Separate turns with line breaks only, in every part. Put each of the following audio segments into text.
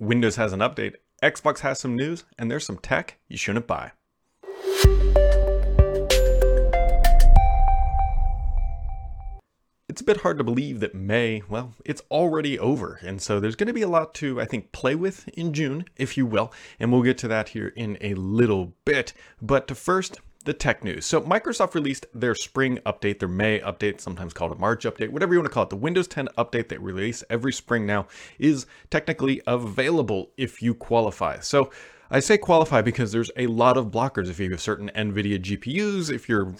Windows has an update, Xbox has some news, and there's some tech you shouldn't buy. It's a bit hard to believe that May, well, it's already over. And so there's going to be a lot to, I think, play with in June, if you will. And we'll get to that here in a little bit. But to first, the tech news. So Microsoft released their spring update, their May update, sometimes called a March update, whatever you want to call it. The Windows 10 update they release every spring now is technically available if you qualify. So I say qualify because there's a lot of blockers. If you have certain NVIDIA GPUs, if your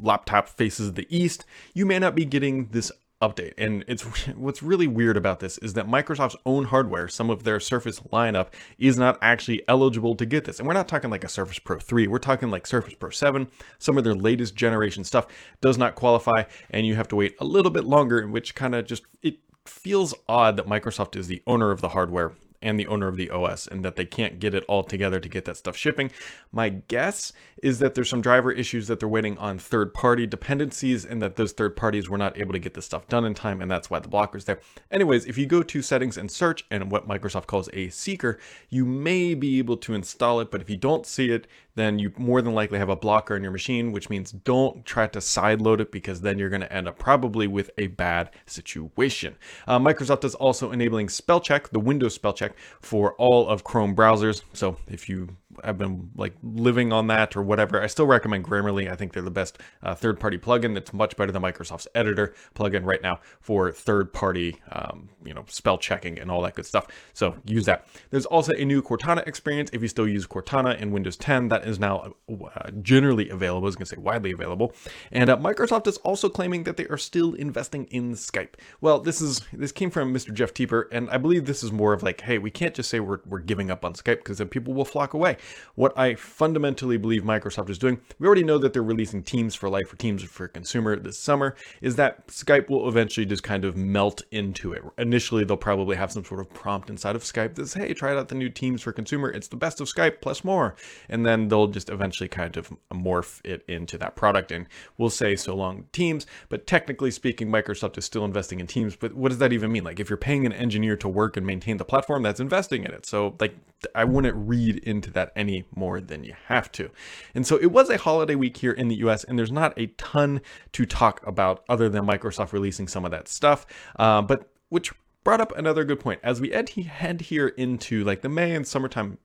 laptop faces the east, you may not be getting this update. And it's what's really weird about this is that Microsoft's own hardware, some of their Surface lineup, is not actually eligible to get this. And we're not talking like a Surface Pro 3, we're talking like Surface Pro 7. Some of their latest generation stuff does not qualify, and you have to wait a little bit longer, which kind of just it feels odd that Microsoft is the owner of the hardware and the owner of the OS and that they can't get it all together to get that stuff shipping. My guess is that there's some driver issues that they're waiting on third party dependencies and that those third parties were not able to get this stuff done in time and that's why the blocker's there. Anyways, if you go to settings and search and what Microsoft calls a seeker, you may be able to install it, but if you don't see it, then you more than likely have a blocker in your machine, which means don't try to sideload it because then you're going to end up probably with a bad situation. Uh, Microsoft is also enabling spell check, the Windows spell check, for all of Chrome browsers. So if you have been like living on that or whatever. I still recommend Grammarly. I think they're the best uh, third-party plugin. That's much better than Microsoft's Editor plugin right now for third-party, um, you know, spell checking and all that good stuff. So use that. There's also a new Cortana experience. If you still use Cortana in Windows 10, that is now uh, generally available. I was going to say widely available. And uh, Microsoft is also claiming that they are still investing in Skype. Well, this is this came from Mr. Jeff Teper, and I believe this is more of like, hey, we can't just say we're we're giving up on Skype because then people will flock away. What I fundamentally believe Microsoft is doing, we already know that they're releasing Teams for Life or Teams for Consumer this summer, is that Skype will eventually just kind of melt into it. Initially, they'll probably have some sort of prompt inside of Skype that says, hey, try out the new Teams for Consumer. It's the best of Skype plus more. And then they'll just eventually kind of morph it into that product. And we'll say so long Teams, but technically speaking, Microsoft is still investing in Teams. But what does that even mean? Like if you're paying an engineer to work and maintain the platform, that's investing in it. So like I wouldn't read into that any more than you have to. And so it was a holiday week here in the US, and there's not a ton to talk about other than Microsoft releasing some of that stuff. Uh, but which brought up another good point. As we head here into like the May and summertime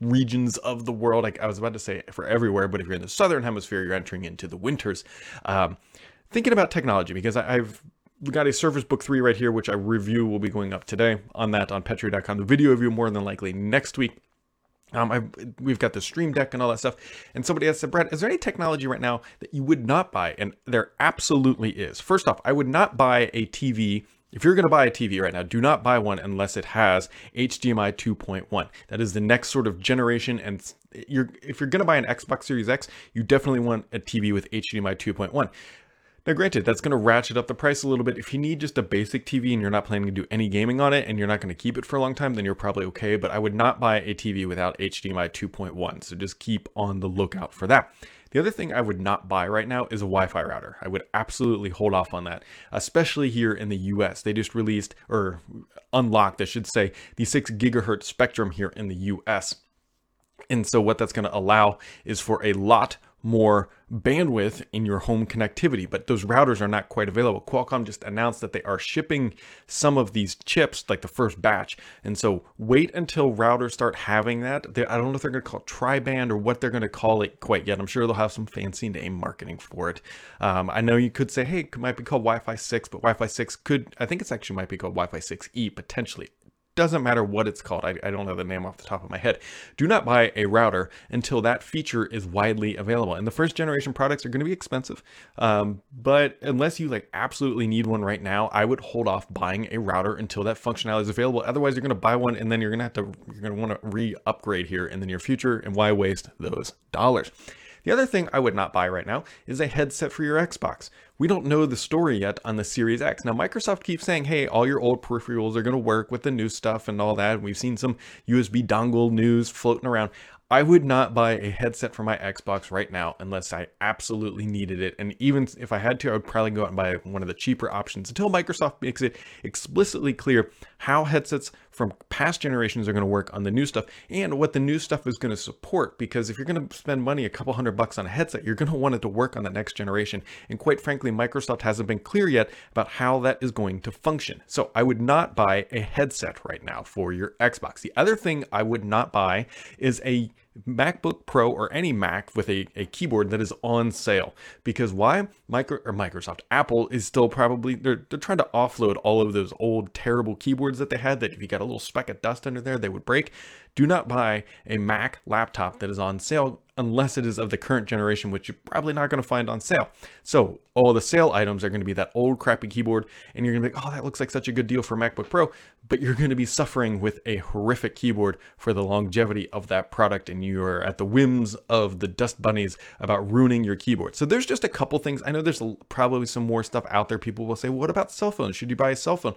regions of the world, like I was about to say for everywhere, but if you're in the southern hemisphere, you're entering into the winters. Um, thinking about technology, because I've we got a Surface Book 3 right here, which I review will be going up today on that on Petri.com. The video review more than likely next week. Um, I, we've got the Stream Deck and all that stuff. And somebody asked, Brad, is there any technology right now that you would not buy? And there absolutely is. First off, I would not buy a TV. If you're going to buy a TV right now, do not buy one unless it has HDMI 2.1. That is the next sort of generation. And you're, if you're going to buy an Xbox Series X, you definitely want a TV with HDMI 2.1. Now, granted, that's going to ratchet up the price a little bit. If you need just a basic TV and you're not planning to do any gaming on it and you're not going to keep it for a long time, then you're probably okay. But I would not buy a TV without HDMI 2.1. So just keep on the lookout for that. The other thing I would not buy right now is a Wi Fi router. I would absolutely hold off on that, especially here in the US. They just released, or unlocked, I should say, the 6 gigahertz spectrum here in the US. And so, what that's going to allow is for a lot more bandwidth in your home connectivity, but those routers are not quite available. Qualcomm just announced that they are shipping some of these chips, like the first batch. And so wait until routers start having that. They, I don't know if they're going to call it tri-band or what they're going to call it quite yet. I'm sure they'll have some fancy name marketing for it. Um, I know you could say, hey, it might be called Wi-Fi 6, but Wi-Fi 6 could, I think it's actually might be called Wi-Fi 6E potentially doesn't matter what it's called. I, I, don't know the name off the top of my head. Do not buy a router until that feature is widely available. And the first generation products are going to be expensive. Um, but unless you like absolutely need one right now, I would hold off buying a router until that functionality is available. Otherwise, you're going to buy one and then you're going to have to, you're going to want to re-upgrade here in the near future. And why waste those dollars? The other thing I would not buy right now is a headset for your Xbox. We don't know the story yet on the Series X. Now, Microsoft keeps saying, hey, all your old peripherals are going to work with the new stuff and all that. We've seen some USB dongle news floating around. I would not buy a headset for my Xbox right now unless I absolutely needed it. And even if I had to, I would probably go out and buy one of the cheaper options until Microsoft makes it explicitly clear how headsets from past generations are going to work on the new stuff and what the new stuff is going to support. Because if you're going to spend money a couple hundred bucks on a headset, you're going to want it to work on the next generation. And quite frankly, Microsoft hasn't been clear yet about how that is going to function. So I would not buy a headset right now for your Xbox. The other thing I would not buy is a MacBook Pro or any Mac with a, a keyboard that is on sale. Because why? Micro or Microsoft, Apple is still probably they're they're trying to offload all of those old terrible keyboards that they had that if you got a little speck of dust under there, they would break. Do not buy a Mac laptop that is on sale unless it is of the current generation, which you're probably not going to find on sale. So all the sale items are going to be that old crappy keyboard, and you're going to be like, oh, that looks like such a good deal for MacBook Pro, but you're going to be suffering with a horrific keyboard for the longevity of that product, and you are at the whims of the dust bunnies about ruining your keyboard. So there's just a couple things. I know there's probably some more stuff out there. People will say, what about cell phones? Should you buy a cell phone?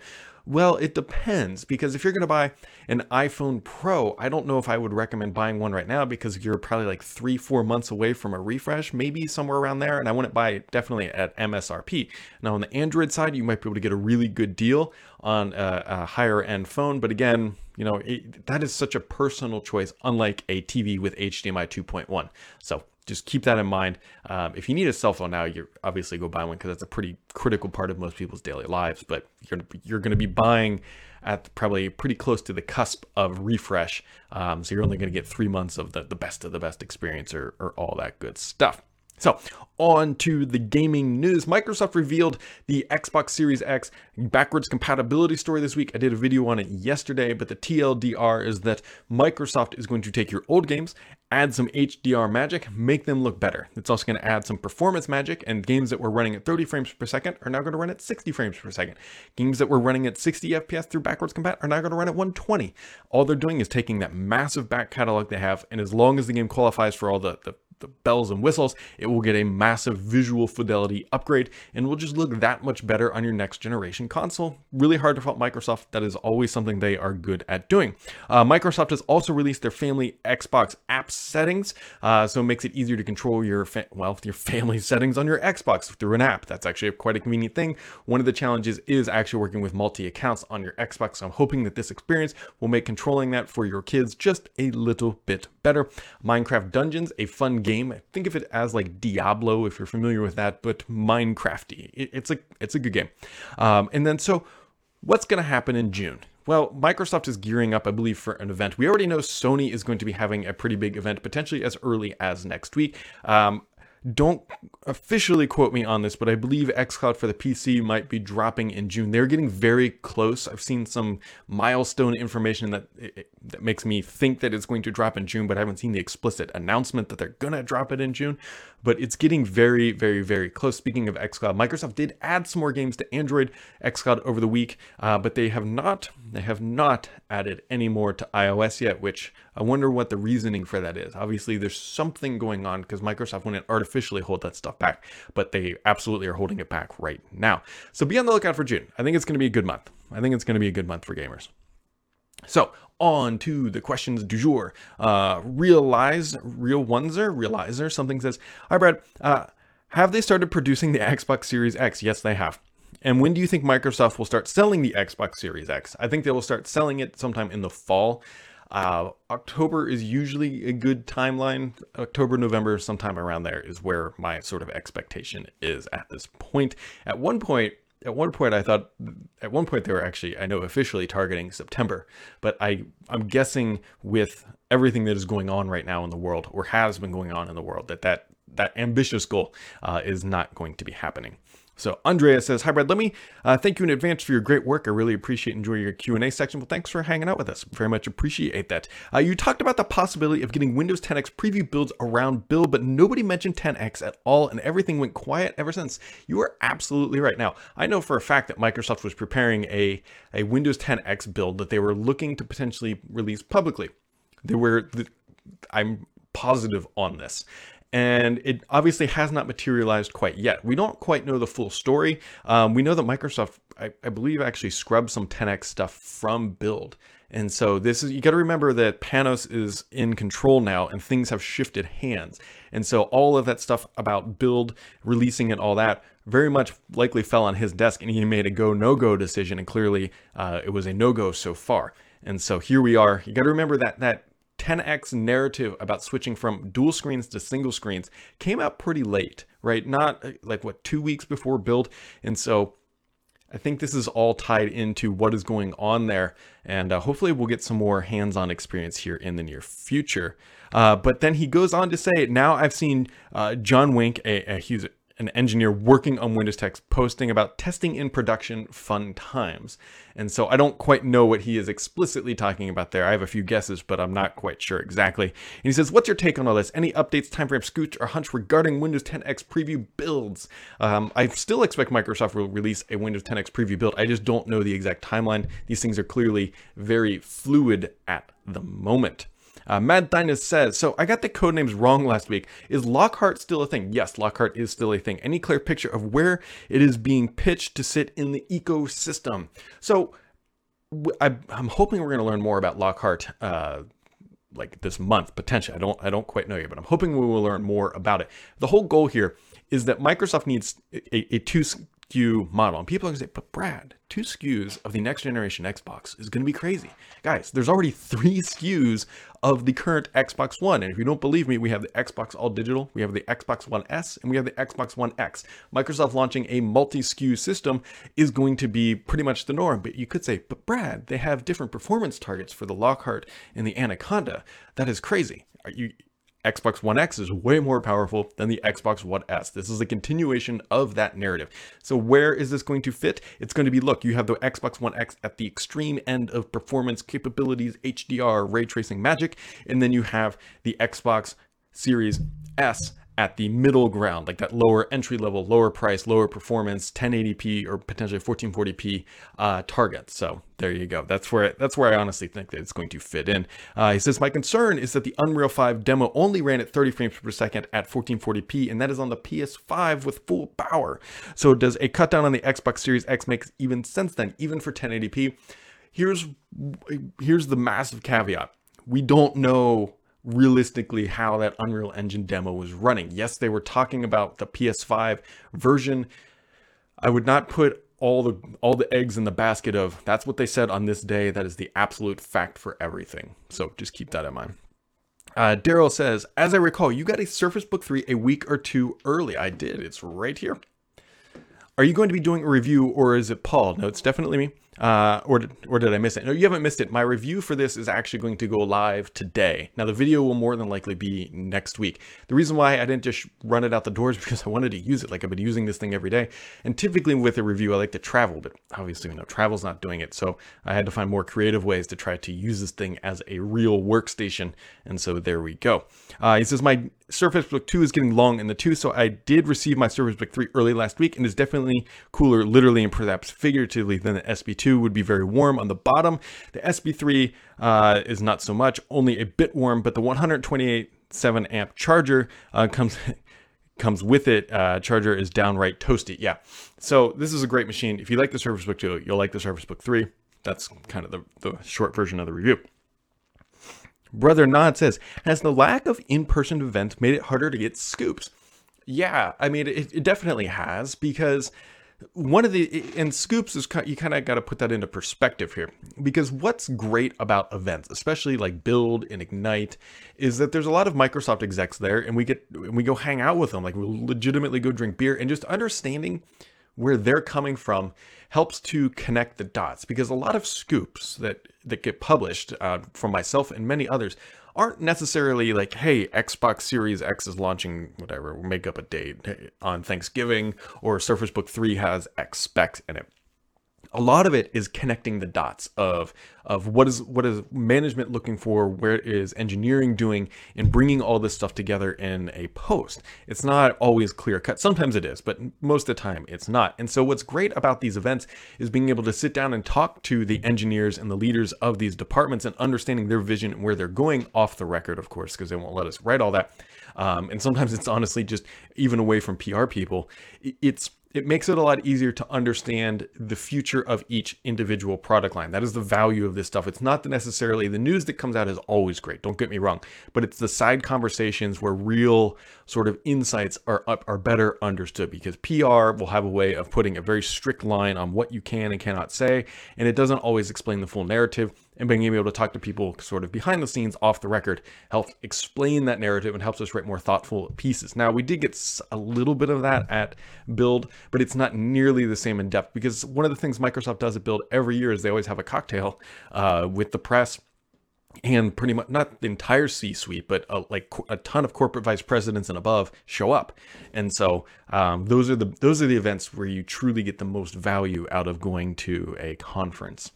Well, it depends because if you're going to buy an iPhone Pro, I don't know if I would recommend buying one right now because you're probably like three, four months away from a refresh, maybe somewhere around there. And I wouldn't buy it definitely at MSRP. Now, on the Android side, you might be able to get a really good deal on a, a higher end phone. But again, you know, it, that is such a personal choice, unlike a TV with HDMI 2.1. So just keep that in mind. Um, if you need a cell phone now, you obviously go buy one because that's a pretty critical part of most people's daily lives. But you're you're going to be buying at probably pretty close to the cusp of refresh, um, so you're only going to get three months of the, the best of the best experience or, or all that good stuff. So, on to the gaming news. Microsoft revealed the Xbox Series X backwards compatibility story this week. I did a video on it yesterday, but the TLDR is that Microsoft is going to take your old games, add some HDR magic, make them look better. It's also going to add some performance magic, and games that were running at 30 frames per second are now going to run at 60 frames per second. Games that were running at 60 FPS through backwards compat are now going to run at 120. All they're doing is taking that massive back catalog they have, and as long as the game qualifies for all the, the the bells and whistles, it will get a massive visual fidelity upgrade and will just look that much better on your next generation console. Really hard to fault Microsoft. That is always something they are good at doing. Uh, Microsoft has also released their family Xbox app settings, uh, so it makes it easier to control your fa- well your family settings on your Xbox through an app. That's actually quite a convenient thing. One of the challenges is actually working with multi accounts on your Xbox. So I'm hoping that this experience will make controlling that for your kids just a little bit better. Minecraft Dungeons, a fun game. Think of it as like Diablo if you're familiar with that, but Minecrafty. It, it's a it's a good game. Um, and then so, what's going to happen in June? Well, Microsoft is gearing up, I believe, for an event. We already know Sony is going to be having a pretty big event, potentially as early as next week. Um, don't officially quote me on this, but I believe xCloud for the PC might be dropping in June. They're getting very close. I've seen some milestone information that that makes me think that it's going to drop in June, but I haven't seen the explicit announcement that they're gonna drop it in June. But it's getting very, very, very close. Speaking of xCloud, Microsoft did add some more games to Android xCloud over the week, uh, but they have not they have not added any more to iOS yet, which I wonder what the reasoning for that is. Obviously, there's something going on because Microsoft wouldn't artificially hold that stuff back, but they absolutely are holding it back right now. So be on the lookout for June. I think it's going to be a good month. I think it's going to be a good month for gamers. So on to the questions du jour. Uh, realize, real oneser, realizer, something says, Hi Brad, uh, have they started producing the Xbox Series X? Yes, they have. And when do you think Microsoft will start selling the Xbox Series X? I think they will start selling it sometime in the fall. Uh, October is usually a good timeline. October, November, sometime around there is where my sort of expectation is at this point. At one point, at one point I thought at one point they were actually I know officially targeting September, but I I'm guessing with everything that is going on right now in the world or has been going on in the world that that that ambitious goal uh, is not going to be happening. So Andrea says, "Hi Brad, let me uh, thank you in advance for your great work. I really appreciate enjoying your Q and A section. Well, thanks for hanging out with us. Very much appreciate that. Uh, you talked about the possibility of getting Windows 10X preview builds around build, but nobody mentioned 10X at all, and everything went quiet ever since. You are absolutely right. Now, I know for a fact that Microsoft was preparing a a Windows 10X build that they were looking to potentially release publicly. There were, I'm positive on this and it obviously has not materialized quite yet. We don't quite know the full story. Um, we know that Microsoft, I, I, believe, actually scrubbed some 10x stuff from build. And so this is you got to remember that Panos is in control now and things have shifted hands. And so all of that stuff about build, releasing it, all that very much likely fell on his desk and he made a go no go decision and clearly uh, it was a no go so far. And so here we are. You got to remember that that 10x narrative about switching from dual screens to single screens came out pretty late, right? Not uh, like what, two weeks before build. And so I think this is all tied into what is going on there. And uh, hopefully we'll get some more hands on experience here in the near future. Uh, but then he goes on to say, now I've seen uh, Jon Wink, a, a, he's an engineer working on Windows 10X posting about testing in production fun times. And so I don't quite know what he is explicitly talking about there. I have a few guesses, but I'm not quite sure exactly. And he says, What's your take on all this? Any updates, timeframe, scooch, or hunch regarding Windows 10X preview builds? Um, I still expect Microsoft will release a Windows 10X preview build. I just don't know the exact timeline. These things are clearly very fluid at the moment. Uh, Mad says, so I got the code names wrong last week. Is Lockhart still a thing? Yes, Lockhart is still a thing. Any clear picture of where it is being pitched to sit in the ecosystem? So I, am hoping we're going to learn more about Lockhart. Uh, like this month potentially. I don't I don't quite know yet, but I'm hoping we will learn more about it. The whole goal here is that Microsoft needs a, a two SKU model. And people are going to say, but Brad, two SKUs of the next generation Xbox is going to be crazy. Guys, there's already three SKUs of the current Xbox One. And if you don't believe me, we have the Xbox All Digital, we have the Xbox One S, and we have the Xbox One X. Microsoft launching a multi SKU system is going to be pretty much the norm. But you could say, but Brad, they have different performance targets for the Lockhart and the Anaconda. That is crazy. Are you Xbox One X is way more powerful than the Xbox One S. This is a continuation of that narrative. So where is this going to fit? It's going to be, look, you have the Xbox One X at the extreme end of performance capabilities, HDR, ray tracing magic, and then you have the Xbox Series S at the middle ground, like that lower entry level, lower price, lower performance, 1080p or potentially 1440p uh, target. So there you go. That's where that's where I honestly think that it's going to fit in. Uh, he says my concern is that the Unreal 5 demo only ran at 30 frames per second at 1440p, and that is on the PS5 with full power. So does a cut down on the Xbox Series X make even sense then, even for 1080p? Here's here's the massive caveat. We don't know realistically how that Unreal Engine demo was running. Yes, they were talking about the PS5 version. I would not put all the all the eggs in the basket of that's what they said on this day. That is the absolute fact for everything. So just keep that in mind. Uh, Daryl says, as I recall, you got a Surface Book 3 a week or two early. I did. It's right here. Are you going to be doing a review or is it Paul? No, it's definitely me. Uh, or, or did I miss it? No, you haven't missed it. My review for this is actually going to go live today. Now, the video will more than likely be next week. The reason why I didn't just run it out the doors because I wanted to use it. Like I've been using this thing every day. And typically with a review, I like to travel, but obviously, you know, travel's not doing it. So I had to find more creative ways to try to use this thing as a real workstation. And so there we go. Uh, he says, my Surface Book 2 is getting long in the tooth, so I did receive my Surface Book 3 early last week and is definitely cooler, literally and perhaps figuratively, than the SB2 would be very warm on the bottom. The SB3 uh, is not so much, only a bit warm, but the 128 7 amp charger uh, comes comes with it. Uh, charger is downright toasty. Yeah, so this is a great machine. If you like the Surface Book 2, you'll like the Surface Book 3. That's kind of the, the short version of the review. Brother Nod says, has the lack of in-person events made it harder to get scoops? Yeah, I mean, it, it definitely has because one of the and scoops is you kind of got to put that into perspective here because what's great about events especially like build and ignite is that there's a lot of microsoft execs there and we get and we go hang out with them like we legitimately go drink beer and just understanding where they're coming from helps to connect the dots because a lot of scoops that that get published uh, from myself and many others aren't necessarily like, hey, Xbox Series X is launching whatever, make up a date on Thanksgiving, or Surface Book 3 has X specs in it a lot of it is connecting the dots of of what is what is management looking for where is engineering doing and bringing all this stuff together in a post. It's not always clear cut. Sometimes it is but most of the time it's not. And so what's great about these events is being able to sit down and talk to the engineers and the leaders of these departments and understanding their vision and where they're going off the record of course because they won't let us write all that. Um, and sometimes it's honestly just even away from pr people. It's it makes it a lot easier to understand the future of each individual product line. That is the value of this stuff. It's not necessarily the news that comes out is always great. Don't get me wrong, but it's the side conversations where real sort of insights are up, are better understood because PR will have a way of putting a very strict line on what you can and cannot say, and it doesn't always explain the full narrative. And being able to talk to people sort of behind the scenes off the record helps explain that narrative and helps us write more thoughtful pieces. Now, we did get a little bit of that at Build, but it's not nearly the same in depth because one of the things Microsoft does at Build every year is they always have a cocktail uh, with the press and pretty much not the entire C-suite, but a, like a ton of corporate vice presidents and above show up, and so um, those are the those are the events where you truly get the most value out of going to a conference.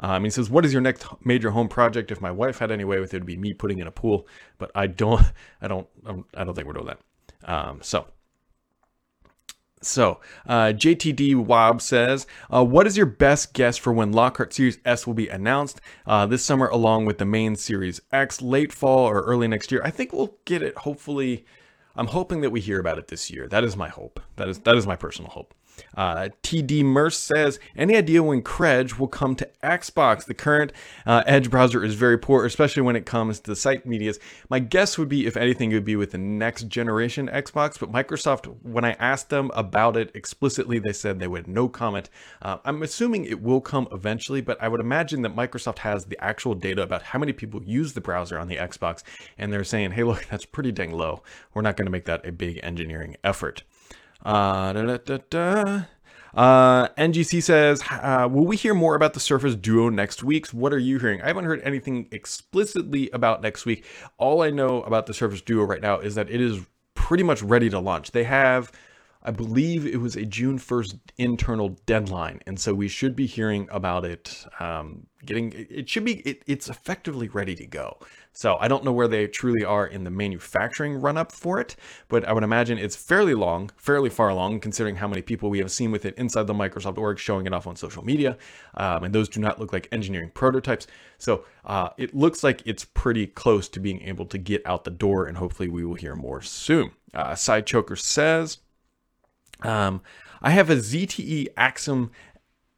Um, he says, "What is your next major home project? If my wife had any way with it, it'd be me putting in a pool, but I don't, I don't, I don't think we're doing that." Um, so so, uh, JTD Wob says, uh, What is your best guess for when Lockhart Series S will be announced uh, this summer, along with the main Series X, late fall or early next year? I think we'll get it. Hopefully, I'm hoping that we hear about it this year. That is my hope. That is that is my personal hope. Uh, TD Merce says, any idea when Credge will come to Xbox? The current uh, Edge browser is very poor, especially when it comes to the site medias. My guess would be, if anything, it would be with the next generation Xbox. But Microsoft, when I asked them about it explicitly, they said they would no comment. Uh, I'm assuming it will come eventually, but I would imagine that Microsoft has the actual data about how many people use the browser on the Xbox, and they're saying, hey, look, that's pretty dang low. We're not going to make that a big engineering effort. Uh, da, da, da, uh, NGC says, uh, Will we hear more about the Surface Duo next week? What are you hearing? I haven't heard anything explicitly about next week. All I know about the Surface Duo right now is that it is pretty much ready to launch. They have, I believe it was a June 1st internal deadline. And so we should be hearing about it um, getting, it should be, it, it's effectively ready to go. So I don't know where they truly are in the manufacturing run up for it, but I would imagine it's fairly long, fairly far along, considering how many people we have seen with it inside the Microsoft org showing it off on social media. Um, and those do not look like engineering prototypes. So uh, it looks like it's pretty close to being able to get out the door, and hopefully we will hear more soon. Uh, Side Choker says, um, I have a ZTE Axon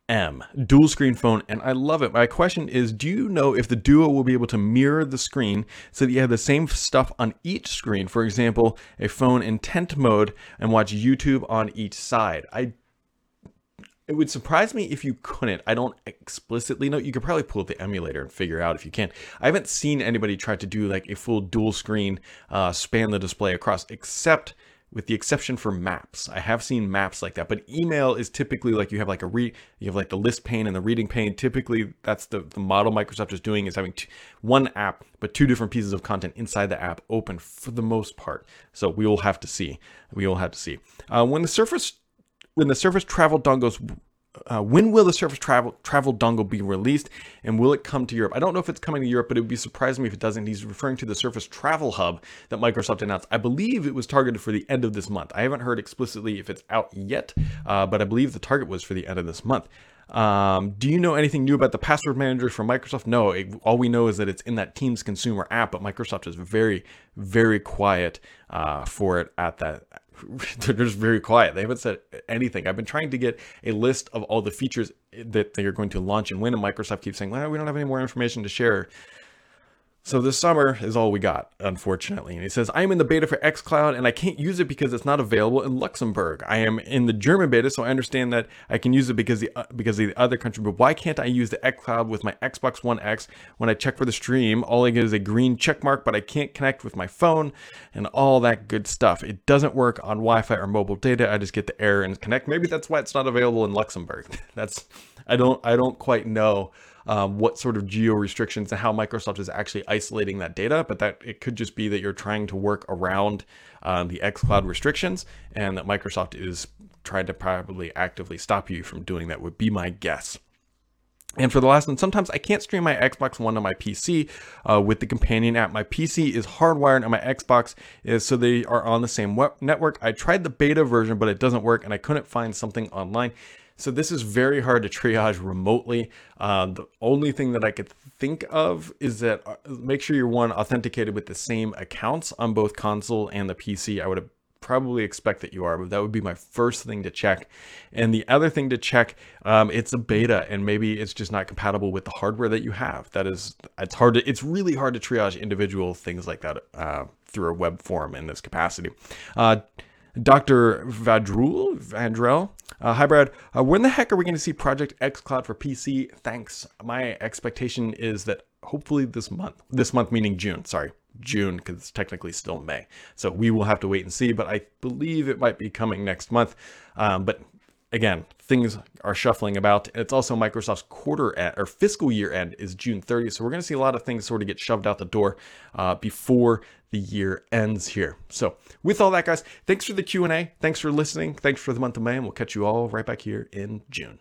M dual screen phone and I love it. My question is do you know if the Duo will be able to mirror the screen so that you have the same stuff on each screen? For example, a phone in tent mode and watch YouTube on each side. I it would surprise me if you couldn't. I don't explicitly know. You could probably pull up the emulator and figure out if you can. I haven't seen anybody try to do like a full dual screen, uh, span the display across, except with the exception for maps. I have seen maps like that, but email is typically like you have like a read, you have like the list pane and the reading pane. Typically, that's the, the model Microsoft is doing is having one app, but two different pieces of content inside the app open for the most part. So we will have to see. We will have to see. Uh, when the Surface when the Surface Travel dongles uh, when will the Surface Travel Travel dongle be released, and will it come to Europe? I don't know if it's coming to Europe, but it would be surprising me if it doesn't. He's referring to the Surface Travel Hub that Microsoft announced. I believe it was targeted for the end of this month. I haven't heard explicitly if it's out yet, uh, but I believe the target was for the end of this month. Um, do you know anything new about the password manager from Microsoft? No, it, all we know is that it's in that Teams consumer app, but Microsoft is very, very quiet uh, for it at that they're just very quiet. They haven't said anything. I've been trying to get a list of all the features that they are going to launch and when, and Microsoft keeps saying, well, we don't have any more information to share. So this summer is all we got, unfortunately. And he says, I am in the beta for xCloud and I can't use it because it's not available in Luxembourg. I am in the German beta, so I understand that I can use it because the uh, because the other country. But why can't I use the xCloud with my Xbox One X? When I check for the stream, all I get is a green check mark, but I can't connect with my phone and all that good stuff. It doesn't work on Wi-Fi or mobile data. I just get the error and connect. Maybe that's why it's not available in Luxembourg. that's I don't I don't quite know um, what sort of geo restrictions and how Microsoft is actually isolating that data, but that it could just be that you're trying to work around um, the xCloud restrictions and that Microsoft is trying to probably actively stop you from doing that would be my guess. And for the last one, sometimes I can't stream my Xbox One to my PC uh, with the companion app. My PC is hardwired and my Xbox is so they are on the same web network. I tried the beta version, but it doesn't work and I couldn't find something online. So this is very hard to triage remotely. Uh, the only thing that I could think of is that uh, make sure you're one authenticated with the same accounts on both console and the PC. I would probably expect that you are, but that would be my first thing to check. And the other thing to check, um, it's a beta, and maybe it's just not compatible with the hardware that you have. That is, it's hard to, it's really hard to triage individual things like that uh, through a web form in this capacity. Uh, Dr. Vadrul, Vandrel, uh, hi Brad. Uh, when the heck are we going to see Project xCloud for PC? Thanks. My expectation is that hopefully this month. This month meaning June. Sorry, June because it's technically still May. So we will have to wait and see. But I believe it might be coming next month. Um, but again, things are shuffling about. And It's also Microsoft's quarter end, or fiscal year end is June 30th. So we're going to see a lot of things sort of get shoved out the door uh, before the year ends here. So with all that, guys, thanks for the Q&A. Thanks for listening. Thanks for the month of May, and we'll catch you all right back here in June.